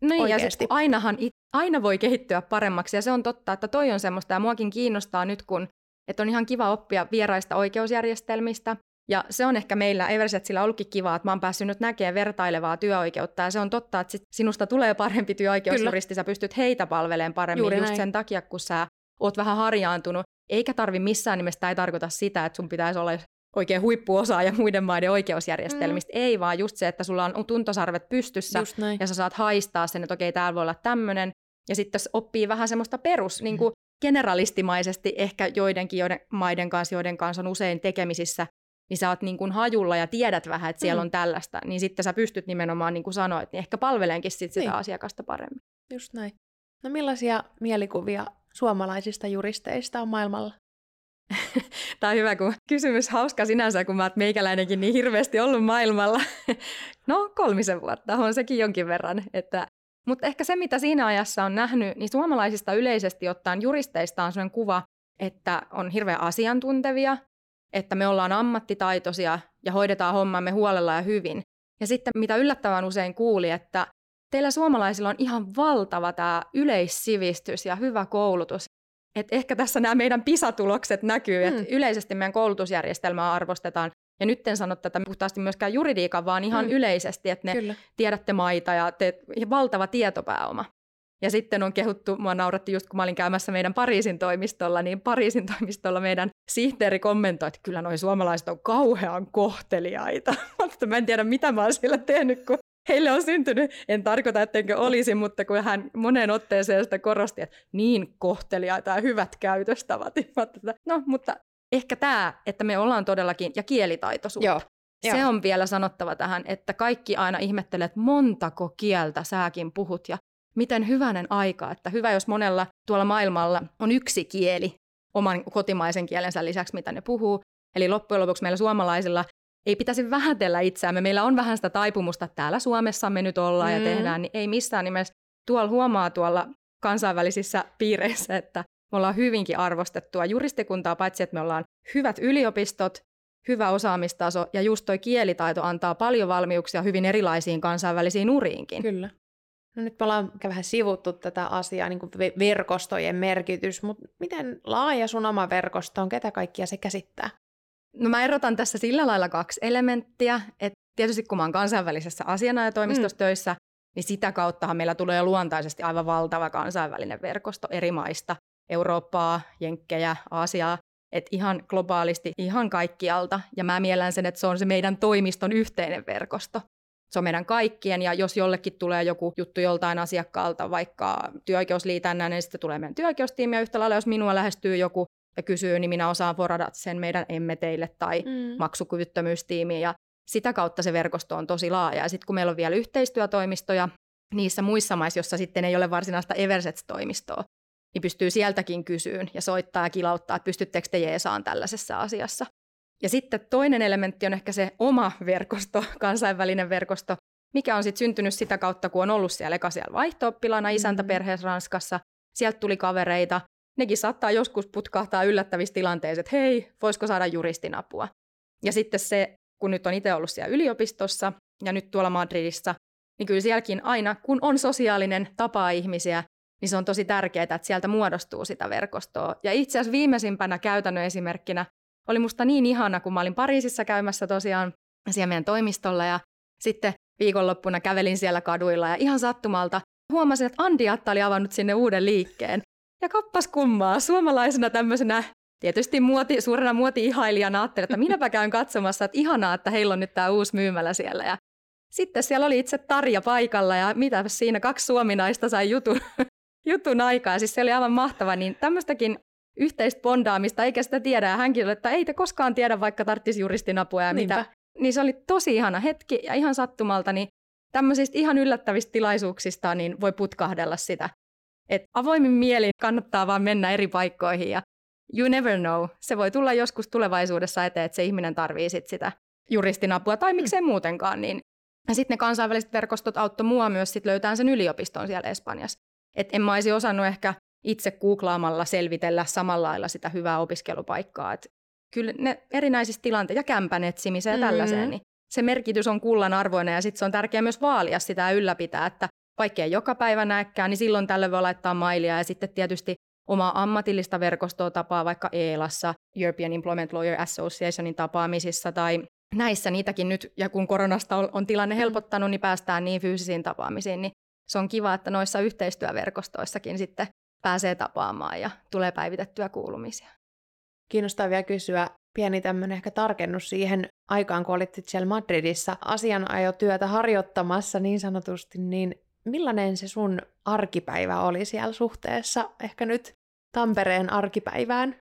niin, oikeasti. ja ainahan, aina voi kehittyä paremmaksi, ja se on totta, että toi on semmoista, ja muakin kiinnostaa nyt, kun että on ihan kiva oppia vieraista oikeusjärjestelmistä, ja se on ehkä meillä Eversetsillä ollutkin kiva, että mä oon päässyt nyt näkemään vertailevaa työoikeutta. Ja se on totta, että sit sinusta tulee parempi työoikeusjuristi, sä pystyt heitä palvelemaan paremmin Juuri just näin. sen takia, kun sä oot vähän harjaantunut. Eikä tarvi missään nimessä, ei tarkoita sitä, että sun pitäisi olla oikein huippuosaaja muiden maiden oikeusjärjestelmistä. Mm. Ei, vaan just se, että sulla on tuntosarvet pystyssä ja sä saat haistaa sen, että okei, täällä voi olla tämmöinen. Ja sitten oppii vähän semmoista perus, mm. niin kuin generalistimaisesti ehkä joidenkin joiden maiden kanssa, joiden kanssa on usein tekemisissä, niin sä oot niin kuin hajulla ja tiedät vähän, että siellä mm. on tällaista, niin sitten sä pystyt nimenomaan, niin kuin sanoit, niin ehkä palveleenkin sit sitä niin. asiakasta paremmin. Just näin. No millaisia mielikuvia suomalaisista juristeista on maailmalla? Tämä on hyvä, kun kysymys hauska sinänsä, kun mä oot meikäläinenkin niin hirveästi ollut maailmalla. no kolmisen vuotta on sekin jonkin verran. Että, mutta ehkä se, mitä siinä ajassa on nähnyt, niin suomalaisista yleisesti ottaen juristeista on sellainen kuva, että on hirveän asiantuntevia, että me ollaan ammattitaitoisia ja hoidetaan hommamme huolella ja hyvin. Ja sitten mitä yllättävän usein kuuli, että teillä suomalaisilla on ihan valtava tämä yleissivistys ja hyvä koulutus. Et ehkä tässä nämä meidän pisatulokset näkyy, että mm. yleisesti meidän koulutusjärjestelmää arvostetaan. Ja nyt en sano tätä puhtaasti myöskään juridiikan, vaan ihan mm. yleisesti, että ne Kyllä. tiedätte maita ja teet valtava tietopääoma. Ja sitten on kehuttu, mua nauratti just kun mä olin käymässä meidän Pariisin toimistolla, niin Pariisin toimistolla meidän sihteeri kommentoi, että kyllä noin suomalaiset on kauhean kohteliaita. mutta mä en tiedä, mitä mä oon siellä tehnyt, kun heille on syntynyt, en tarkoita, ettenkö olisi, mutta kun hän monen otteeseen sitä korosti, että niin kohteliaita ja hyvät käytöstavat. No, mutta ehkä tämä, että me ollaan todellakin, ja kielitaitoisuutta. Joo. Se Joo. on vielä sanottava tähän, että kaikki aina ihmettelee, että montako kieltä säkin puhut. Ja miten hyvänen aika, että hyvä, jos monella tuolla maailmalla on yksi kieli oman kotimaisen kielensä lisäksi, mitä ne puhuu. Eli loppujen lopuksi meillä suomalaisilla ei pitäisi vähätellä itseämme. Meillä on vähän sitä taipumusta, että täällä Suomessa me nyt ollaan mm. ja tehdään, niin ei missään nimessä. Tuolla huomaa tuolla kansainvälisissä piireissä, että me ollaan hyvinkin arvostettua juristikuntaa, paitsi että me ollaan hyvät yliopistot, hyvä osaamistaso ja just toi kielitaito antaa paljon valmiuksia hyvin erilaisiin kansainvälisiin uriinkin. Kyllä. No nyt me ollaan vähän sivuttu tätä asiaa, niin kuin verkostojen merkitys, mutta miten laaja sun oma verkosto on, ketä kaikkia se käsittää? No mä erotan tässä sillä lailla kaksi elementtiä, että tietysti kun mä oon kansainvälisessä asianajatoimistossa mm. töissä, niin sitä kauttahan meillä tulee luontaisesti aivan valtava kansainvälinen verkosto eri maista, Eurooppaa, Jenkkejä, Aasiaa, että ihan globaalisti, ihan kaikkialta. Ja mä miellän sen, että se on se meidän toimiston yhteinen verkosto se on meidän kaikkien, ja jos jollekin tulee joku juttu joltain asiakkaalta, vaikka työoikeusliitännä, niin sitten tulee meidän työoikeustiimi, ja yhtä lailla, jos minua lähestyy joku ja kysyy, niin minä osaan forada sen meidän emme teille tai mm. maksukyvyttömyystiimiin. Ja sitä kautta se verkosto on tosi laaja. Ja sitten kun meillä on vielä yhteistyötoimistoja niissä muissa maissa, jossa sitten ei ole varsinaista Eversets-toimistoa, niin pystyy sieltäkin kysyyn ja soittaa ja kilauttaa, että pystyttekö te jeesaan tällaisessa asiassa. Ja sitten toinen elementti on ehkä se oma verkosto, kansainvälinen verkosto, mikä on sitten syntynyt sitä kautta, kun on ollut siellä eka siellä vaihto-oppilana isäntäperheessä Ranskassa. Sieltä tuli kavereita. Nekin saattaa joskus putkahtaa yllättävissä tilanteissa, että hei, voisiko saada juristin apua. Ja sitten se, kun nyt on itse ollut siellä yliopistossa ja nyt tuolla Madridissa, niin kyllä sielläkin aina, kun on sosiaalinen, tapaa ihmisiä, niin se on tosi tärkeää, että sieltä muodostuu sitä verkostoa. Ja itse asiassa viimeisimpänä käytännön esimerkkinä oli musta niin ihana, kun mä olin Pariisissa käymässä tosiaan siellä meidän toimistolla ja sitten viikonloppuna kävelin siellä kaduilla ja ihan sattumalta huomasin, että Andiatta oli avannut sinne uuden liikkeen. Ja kappas kummaa, suomalaisena tämmöisenä tietysti muoti, suurena muoti-ihailijana ajattelin, että minäpä käyn katsomassa, että ihanaa, että heillä on nyt tämä uusi myymälä siellä. Ja sitten siellä oli itse Tarja paikalla ja mitä siinä kaksi suominaista sai jutun, jutun aikaa. Siis se oli aivan mahtava, niin tämmöistäkin yhteistä bondaamista, eikä sitä tiedä. Ja hänkin oli, että ei te koskaan tiedä, vaikka tarvitsisi juristin apua ja Niinpä. mitä. Niin se oli tosi ihana hetki ja ihan sattumalta, niin tämmöisistä ihan yllättävistä tilaisuuksista niin voi putkahdella sitä. Et avoimin mieli kannattaa vaan mennä eri paikkoihin ja you never know. Se voi tulla joskus tulevaisuudessa eteen, että se ihminen tarvii sit sitä juristin apua tai miksei mm. muutenkaan. Niin. Ja sitten ne kansainväliset verkostot auttoi mua myös sit löytämään sen yliopiston siellä Espanjassa. Et en mä olisi osannut ehkä itse googlaamalla selvitellä samalla lailla sitä hyvää opiskelupaikkaa. Et kyllä ne erinäisissä tilanteissa ja kämpän etsimiseen ja tällaiseen, mm-hmm. niin se merkitys on kullan arvoinen ja sitten se on tärkeää myös vaalia sitä ja ylläpitää, että vaikka ei joka päivä näekään, niin silloin tällöin voi laittaa mailia ja sitten tietysti omaa ammatillista verkostoa tapaa vaikka ELassa, European Employment Lawyer Associationin tapaamisissa tai näissä niitäkin nyt, ja kun koronasta on, on tilanne mm. helpottanut, niin päästään niin fyysisiin tapaamisiin, niin se on kiva, että noissa yhteistyöverkostoissakin sitten pääsee tapaamaan ja tulee päivitettyä kuulumisia. Kiinnostaa vielä kysyä pieni tämmöinen ehkä tarkennus siihen aikaan, kun olit siellä Madridissa asianajotyötä harjoittamassa niin sanotusti, niin millainen se sun arkipäivä oli siellä suhteessa ehkä nyt Tampereen arkipäivään?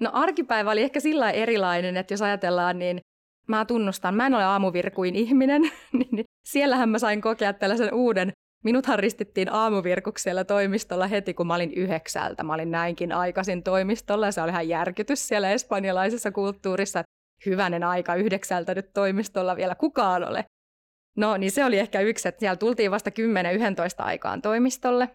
No arkipäivä oli ehkä sillä erilainen, että jos ajatellaan, niin mä tunnustan, mä en ole aamuvirkuin ihminen, niin siellähän mä sain kokea tällaisen uuden Minuthan ristittiin aamuvirkuksella toimistolla heti, kun mä olin yhdeksältä. Mä olin näinkin aikaisin toimistolla ja se oli ihan järkytys siellä espanjalaisessa kulttuurissa, hyvänen aika yhdeksältä nyt toimistolla vielä kukaan ole. No niin se oli ehkä yksi, että siellä tultiin vasta 10-11 aikaan toimistolle.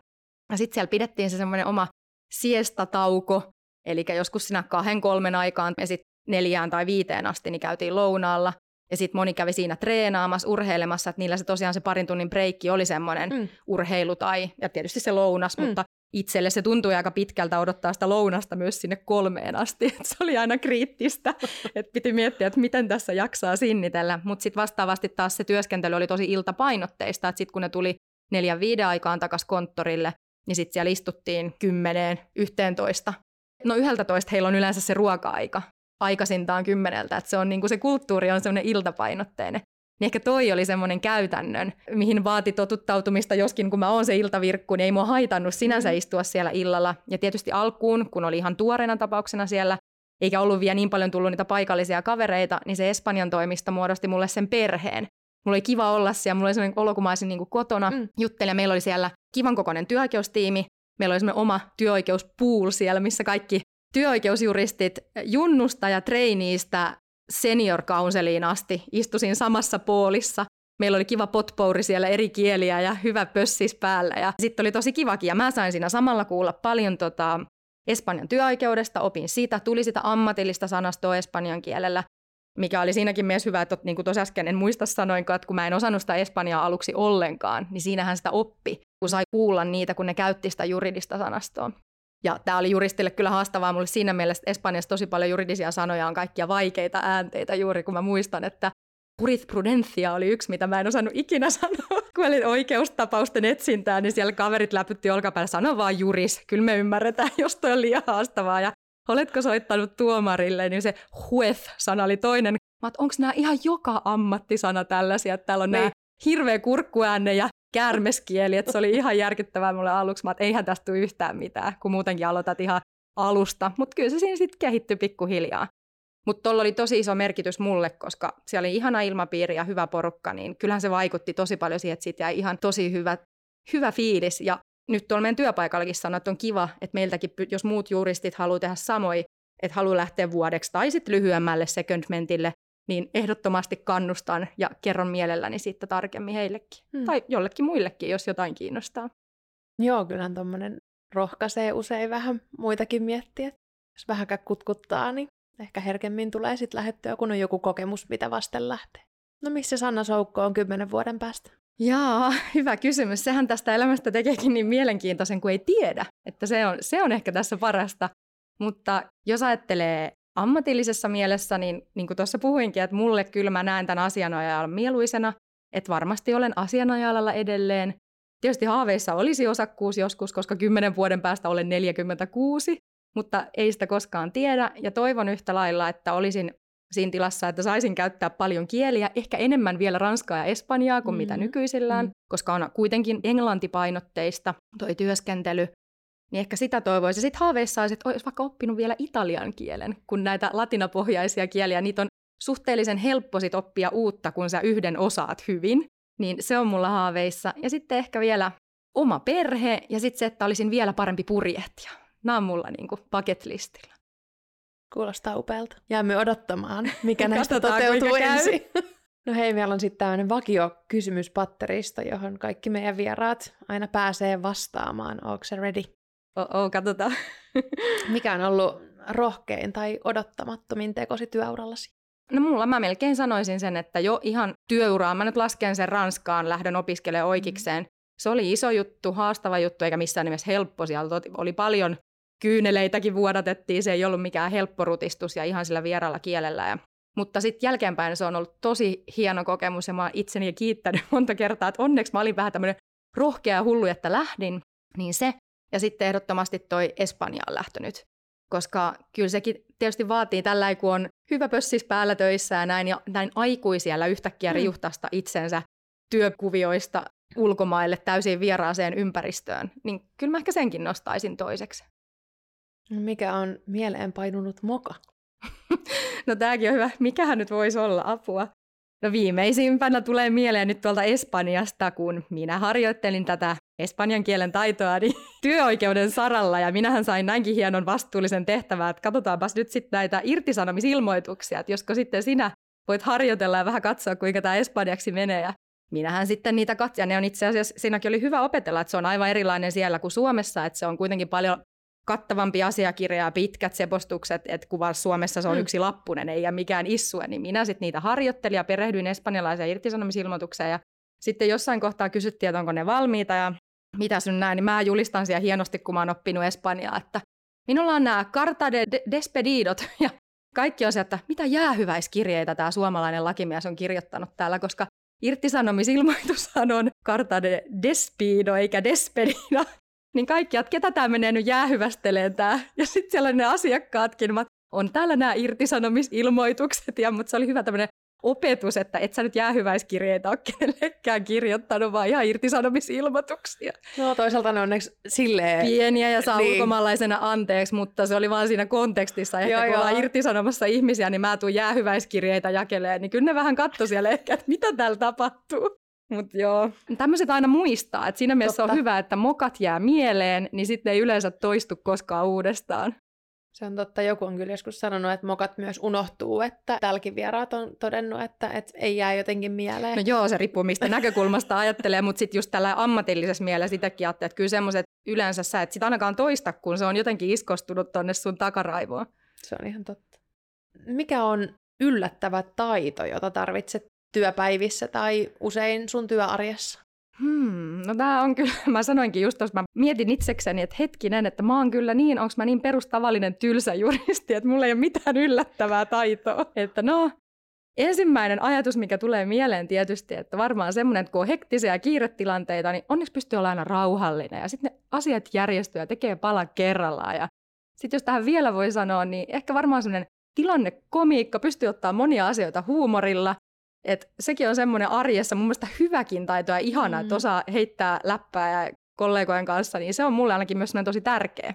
Ja sitten siellä pidettiin se semmoinen oma siestatauko, eli joskus siinä kahden kolmen aikaan ja sitten neljään tai viiteen asti niin käytiin lounaalla. Ja sitten moni kävi siinä treenaamassa, urheilemassa, että niillä se tosiaan se parin tunnin breikki oli semmoinen mm. urheilu tai, ja tietysti se lounas, mm. mutta itselle se tuntui aika pitkältä odottaa sitä lounasta myös sinne kolmeen asti. Et se oli aina kriittistä, että piti miettiä, että miten tässä jaksaa sinnitellä. Mutta sitten vastaavasti taas se työskentely oli tosi iltapainotteista, että sitten kun ne tuli neljän viiden aikaan takaisin konttorille, niin sitten siellä istuttiin kymmeneen, yhteentoista. No yhdeltä toista heillä on yleensä se ruoka-aika, aikaisintaan kymmeneltä, että se, on, niin kuin se kulttuuri on semmoinen iltapainotteinen. Niin ehkä toi oli semmoinen käytännön, mihin vaati totuttautumista, joskin kun mä oon se iltavirkku, niin ei mua haitannut sinänsä mm-hmm. istua siellä illalla. Ja tietysti alkuun, kun oli ihan tuoreena tapauksena siellä, eikä ollut vielä niin paljon tullut niitä paikallisia kavereita, niin se Espanjan toimisto muodosti mulle sen perheen. Mulla oli kiva olla siellä, mulla oli sellainen olo, kun mä olisin niin kuin kotona mm. juttelemaan. Meillä oli siellä kivan kokoinen työoikeustiimi, meillä oli semmoinen oma työoikeuspool siellä, missä kaikki työoikeusjuristit junnusta ja treiniistä senior asti istusin samassa poolissa. Meillä oli kiva potpouri siellä eri kieliä ja hyvä pössis päällä. Ja sitten oli tosi kivakin ja mä sain siinä samalla kuulla paljon tota, Espanjan työoikeudesta, opin siitä, tuli sitä ammatillista sanastoa espanjan kielellä, mikä oli siinäkin myös hyvä, että niin kuin tuossa äsken en muista sanoinko, että kun mä en osannut sitä espanjaa aluksi ollenkaan, niin siinähän sitä oppi, kun sai kuulla niitä, kun ne käytti sitä juridista sanastoa. Ja tämä oli juristille kyllä haastavaa mulle siinä mielessä, että Espanjassa tosi paljon juridisia sanoja on kaikkia vaikeita äänteitä juuri, kun mä muistan, että jurisprudencia oli yksi, mitä mä en osannut ikinä sanoa. Kun olin oikeustapausten etsintää, niin siellä kaverit läpytti olkapäällä, sano vaan juris, kyllä me ymmärretään, jos toi on liian haastavaa. Ja oletko soittanut tuomarille, niin se juez-sana oli toinen. Mä onko nämä ihan joka ammattisana tällaisia, että täällä on niin. nämä hirveä kurkkuäänne ja kärmeskieli, että se oli ihan järkyttävää mulle aluksi, mä, että eihän tästä tule yhtään mitään, kun muutenkin aloitat ihan alusta, mutta kyllä se siinä sitten kehittyi pikkuhiljaa. Mutta tuolla oli tosi iso merkitys mulle, koska siellä oli ihana ilmapiiri ja hyvä porukka, niin kyllähän se vaikutti tosi paljon siihen, että siitä jäi ihan tosi hyvä, hyvä fiilis. Ja nyt tuolla meidän työpaikallakin sanoo, että on kiva, että meiltäkin, jos muut juristit haluaa tehdä samoin, että haluaa lähteä vuodeksi tai sitten lyhyemmälle secondmentille, niin ehdottomasti kannustan ja kerron mielelläni siitä tarkemmin heillekin. Hmm. Tai jollekin muillekin, jos jotain kiinnostaa. Joo, kyllähän tuommoinen rohkaisee usein vähän muitakin miettiä. Jos vähänkään kutkuttaa, niin ehkä herkemmin tulee sitten lähettyä, kun on joku kokemus, mitä vasten lähtee. No missä Sanna Soukko on kymmenen vuoden päästä? Jaa, hyvä kysymys. Sehän tästä elämästä tekeekin niin mielenkiintoisen, kuin ei tiedä. Että se on, se on ehkä tässä parasta. Mutta jos ajattelee ammatillisessa mielessä, niin niin kuin tuossa puhuinkin, että mulle kyllä mä näen tämän asianajalla mieluisena, että varmasti olen asianajalla edelleen. Tietysti haaveissa olisi osakkuus joskus, koska kymmenen vuoden päästä olen 46, mutta ei sitä koskaan tiedä. Ja toivon yhtä lailla, että olisin siinä tilassa, että saisin käyttää paljon kieliä, ehkä enemmän vielä ranskaa ja espanjaa kuin mm. mitä nykyisillään, mm. koska on kuitenkin englantipainotteista toi työskentely. Niin ehkä sitä toivoisi. Sitten haaveissa olisi, että olisi vaikka oppinut vielä italian kielen, kun näitä latinapohjaisia kieliä, niitä on suhteellisen helppo sit oppia uutta, kun sä yhden osaat hyvin. Niin se on mulla haaveissa. Ja sitten ehkä vielä oma perhe ja sitten se, että olisin vielä parempi purjehtija. Nämä on mulla niinku bucket listillä. Kuulostaa upealta. Jäämme odottamaan, mikä näistä toteutuu ensin. No hei, meillä on sitten tämmöinen vakio kysymyspatterista, johon kaikki meidän vieraat aina pääsee vastaamaan. Onko se ready? Oh, katsotaan. Mikä on ollut rohkein tai odottamattomin tekosi työurallasi? No mulla mä melkein sanoisin sen, että jo ihan työuraa, mä nyt lasken sen Ranskaan, lähdön opiskelemaan oikeikseen. Mm. Se oli iso juttu, haastava juttu, eikä missään nimessä helppo. Siellä oli paljon kyyneleitäkin vuodatettiin, se ei ollut mikään helppo rutistus ja ihan sillä vieralla kielellä. Ja, mutta sitten jälkeenpäin se on ollut tosi hieno kokemus ja mä oon itseni kiittänyt monta kertaa, että onneksi mä olin vähän tämmöinen rohkea hullu, että lähdin, niin se. Ja sitten ehdottomasti toi Espanjaan lähtönyt, koska kyllä sekin tietysti vaatii tällä kun on hyvä pössis päällä töissä ja näin, ja näin aikuisiellä yhtäkkiä mm. riuhtasta itsensä työkuvioista ulkomaille täysin vieraaseen ympäristöön, niin kyllä mä ehkä senkin nostaisin toiseksi. No mikä on mieleen painunut moka? no tämäkin on hyvä. Mikähän nyt voisi olla apua? No viimeisimpänä tulee mieleen nyt tuolta Espanjasta, kun minä harjoittelin tätä espanjan kielen taitoa niin työoikeuden saralla, ja minähän sain näinkin hienon vastuullisen tehtävän, että katsotaanpas nyt sitten näitä irtisanomisilmoituksia, että josko sitten sinä voit harjoitella ja vähän katsoa, kuinka tämä espanjaksi menee, ja minähän sitten niitä katsoin, ja ne on itse asiassa, siinäkin oli hyvä opetella, että se on aivan erilainen siellä kuin Suomessa, että se on kuitenkin paljon kattavampi asiakirja ja pitkät sepostukset, että kun Suomessa se on mm. yksi lappunen, ei ja mikään issue, niin minä sitten niitä harjoittelin ja perehdyin espanjalaiseen irtisanomisilmoitukseen ja sitten jossain kohtaa kysyttiin, että onko ne valmiita ja mitä sun näin, niin mä julistan siellä hienosti, kun mä oon oppinut espanjaa, että minulla on nämä carta de despedidot ja kaikki on se, että mitä jäähyväiskirjeitä tämä suomalainen lakimies on kirjoittanut täällä, koska irtisanomisilmoitushan on carta de despido eikä despedido niin kaikki, että ketä tämä menee nyt jäähyvästeleen tämä. Ja sitten siellä ne asiakkaatkin, mä, on täällä nämä irtisanomisilmoitukset, ja, mutta se oli hyvä tämmöinen opetus, että et sä nyt jäähyväiskirjeitä ole kenellekään kirjoittanut, vaan ihan irtisanomisilmoituksia. No toisaalta ne onneksi silleen... Pieniä ja saa niin. ulkomaalaisena anteeksi, mutta se oli vaan siinä kontekstissa. Ehkä joo, kun joo. ollaan irtisanomassa ihmisiä, niin mä tuun jäähyväiskirjeitä jakeleen, niin kyllä ne vähän katto siellä ehkä, että mitä täällä tapahtuu. Mutta joo, tämmöiset aina muistaa, että siinä mielessä totta. on hyvä, että mokat jää mieleen, niin sitten ei yleensä toistu koskaan uudestaan. Se on totta. Joku on kyllä joskus sanonut, että mokat myös unohtuu, että tälläkin vieraat on todennut, että, että ei jää jotenkin mieleen. No joo, se riippuu mistä näkökulmasta ajattelee, mutta sitten just tällä ammatillisessa mielessä sitäkin ajattelee, että kyllä semmoiset yleensä sä et sit ainakaan toista, kun se on jotenkin iskostunut tonne sun takaraivoon. Se on ihan totta. Mikä on yllättävä taito, jota tarvitset työpäivissä tai usein sun työarjessa? Hmm, no tämä on kyllä, mä sanoinkin just tuossa, mä mietin itsekseni, että hetkinen, että mä oon kyllä niin, onko mä niin perustavallinen tylsä juristi, että mulla ei ole mitään yllättävää taitoa. Että no, ensimmäinen ajatus, mikä tulee mieleen tietysti, että varmaan semmoinen, että kun on hektisiä ja kiiretilanteita, niin onneksi pystyy olemaan aina rauhallinen ja sitten ne asiat järjestyy ja tekee pala kerrallaan. Ja sitten jos tähän vielä voi sanoa, niin ehkä varmaan semmoinen tilannekomiikka pystyy ottaa monia asioita huumorilla et sekin on semmoinen arjessa mun mielestä hyväkin taito ja ihana, mm. että osaa heittää läppää ja kollegojen kanssa, niin se on mulle ainakin myös tosi tärkeä.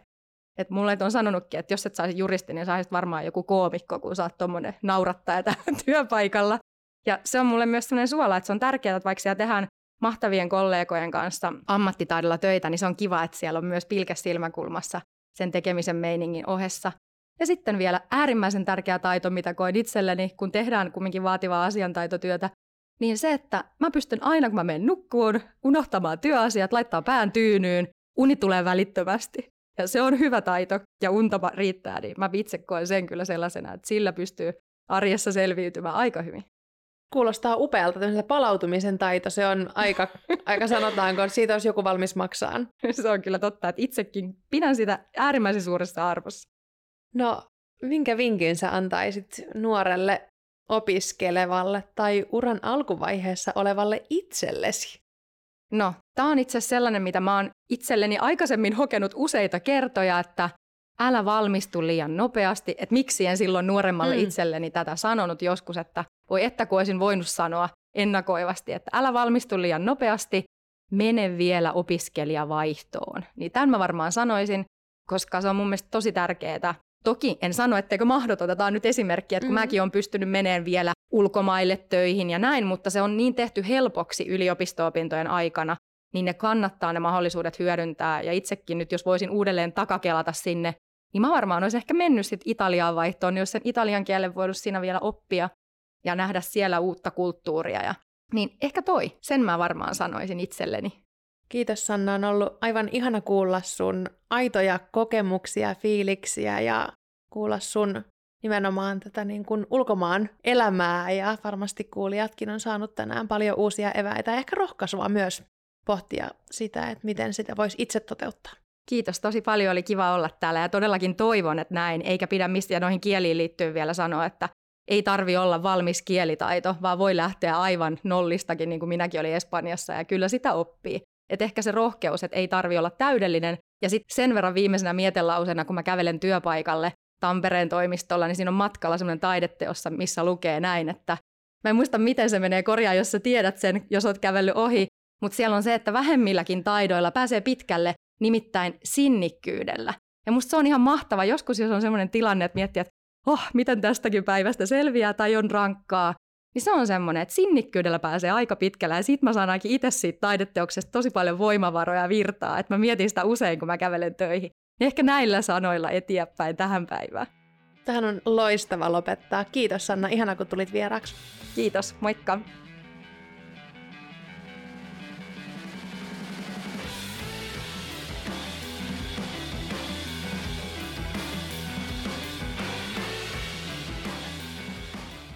Et mulle on sanonutkin, että jos et saisi juristi, niin saisit varmaan joku koomikko, kun sä oot tuommoinen naurattaja täällä työpaikalla. Ja se on mulle myös sellainen suola, että se on tärkeää, että vaikka siellä tehdään mahtavien kollegojen kanssa ammattitaidolla töitä, niin se on kiva, että siellä on myös pilke silmäkulmassa sen tekemisen meiningin ohessa. Ja sitten vielä äärimmäisen tärkeä taito, mitä koin itselleni, kun tehdään kumminkin vaativaa asiantaitotyötä, niin se, että mä pystyn aina, kun mä menen nukkuun, unohtamaan työasiat, laittaa pään tyynyyn, uni tulee välittömästi. Ja se on hyvä taito ja unta riittää, niin mä itse koen sen kyllä sellaisena, että sillä pystyy arjessa selviytymään aika hyvin. Kuulostaa upealta, tämmöisen palautumisen taito, se on aika, aika sanotaanko, että siitä olisi joku valmis maksaan. se on kyllä totta, että itsekin pidän sitä äärimmäisen suuressa arvossa. No, minkä vinkin sä antaisit nuorelle opiskelevalle tai uran alkuvaiheessa olevalle itsellesi? No, tämä on itse sellainen, mitä mä oon itselleni aikaisemmin hokenut useita kertoja, että älä valmistu liian nopeasti, että miksi en silloin nuoremmalle mm. itselleni tätä sanonut joskus, että voi että kun olisin voinut sanoa ennakoivasti, että älä valmistu liian nopeasti, mene vielä opiskelijavaihtoon. Niin tämän mä varmaan sanoisin, koska se on mun mielestä tosi tärkeää. Toki en sano, etteikö mahdoton, tämä on nyt esimerkki, että kun mm. mäkin olen pystynyt meneen vielä ulkomaille töihin ja näin, mutta se on niin tehty helpoksi yliopisto-opintojen aikana, niin ne kannattaa ne mahdollisuudet hyödyntää. Ja itsekin nyt, jos voisin uudelleen takakelata sinne, niin mä varmaan olisin ehkä mennyt sitten Italiaan vaihtoon, jos sen italian kielen voinut siinä vielä oppia ja nähdä siellä uutta kulttuuria. Ja, niin ehkä toi, sen mä varmaan sanoisin itselleni. Kiitos Sanna, on ollut aivan ihana kuulla sun aitoja kokemuksia, fiiliksiä ja kuulla sun nimenomaan tätä niin kuin ulkomaan elämää ja varmasti kuulijatkin on saanut tänään paljon uusia eväitä ja ehkä rohkaisua myös pohtia sitä, että miten sitä voisi itse toteuttaa. Kiitos, tosi paljon oli kiva olla täällä ja todellakin toivon, että näin, eikä pidä mistä noihin kieliin liittyen vielä sanoa, että ei tarvi olla valmis kielitaito, vaan voi lähteä aivan nollistakin, niin kuin minäkin olin Espanjassa, ja kyllä sitä oppii. Et ehkä se rohkeus, että ei tarvi olla täydellinen. Ja sitten sen verran viimeisenä mietelausena, kun mä kävelen työpaikalle Tampereen toimistolla, niin siinä on matkalla semmoinen taideteossa, missä lukee näin, että mä en muista, miten se menee korjaa, jos sä tiedät sen, jos oot kävellyt ohi, mutta siellä on se, että vähemmilläkin taidoilla pääsee pitkälle, nimittäin sinnikkyydellä. Ja musta se on ihan mahtava. Joskus, jos on semmoinen tilanne, että miettii, että oh, miten tästäkin päivästä selviää tai on rankkaa, niin se on semmoinen, että sinnikkyydellä pääsee aika pitkällä ja sit mä saan ainakin itse siitä taideteoksesta tosi paljon voimavaroja ja virtaa, että mä mietin sitä usein, kun mä kävelen töihin. Niin ehkä näillä sanoilla eteenpäin tähän päivään. Tähän on loistava lopettaa. Kiitos Sanna, ihana kun tulit vieraksi. Kiitos, moikka.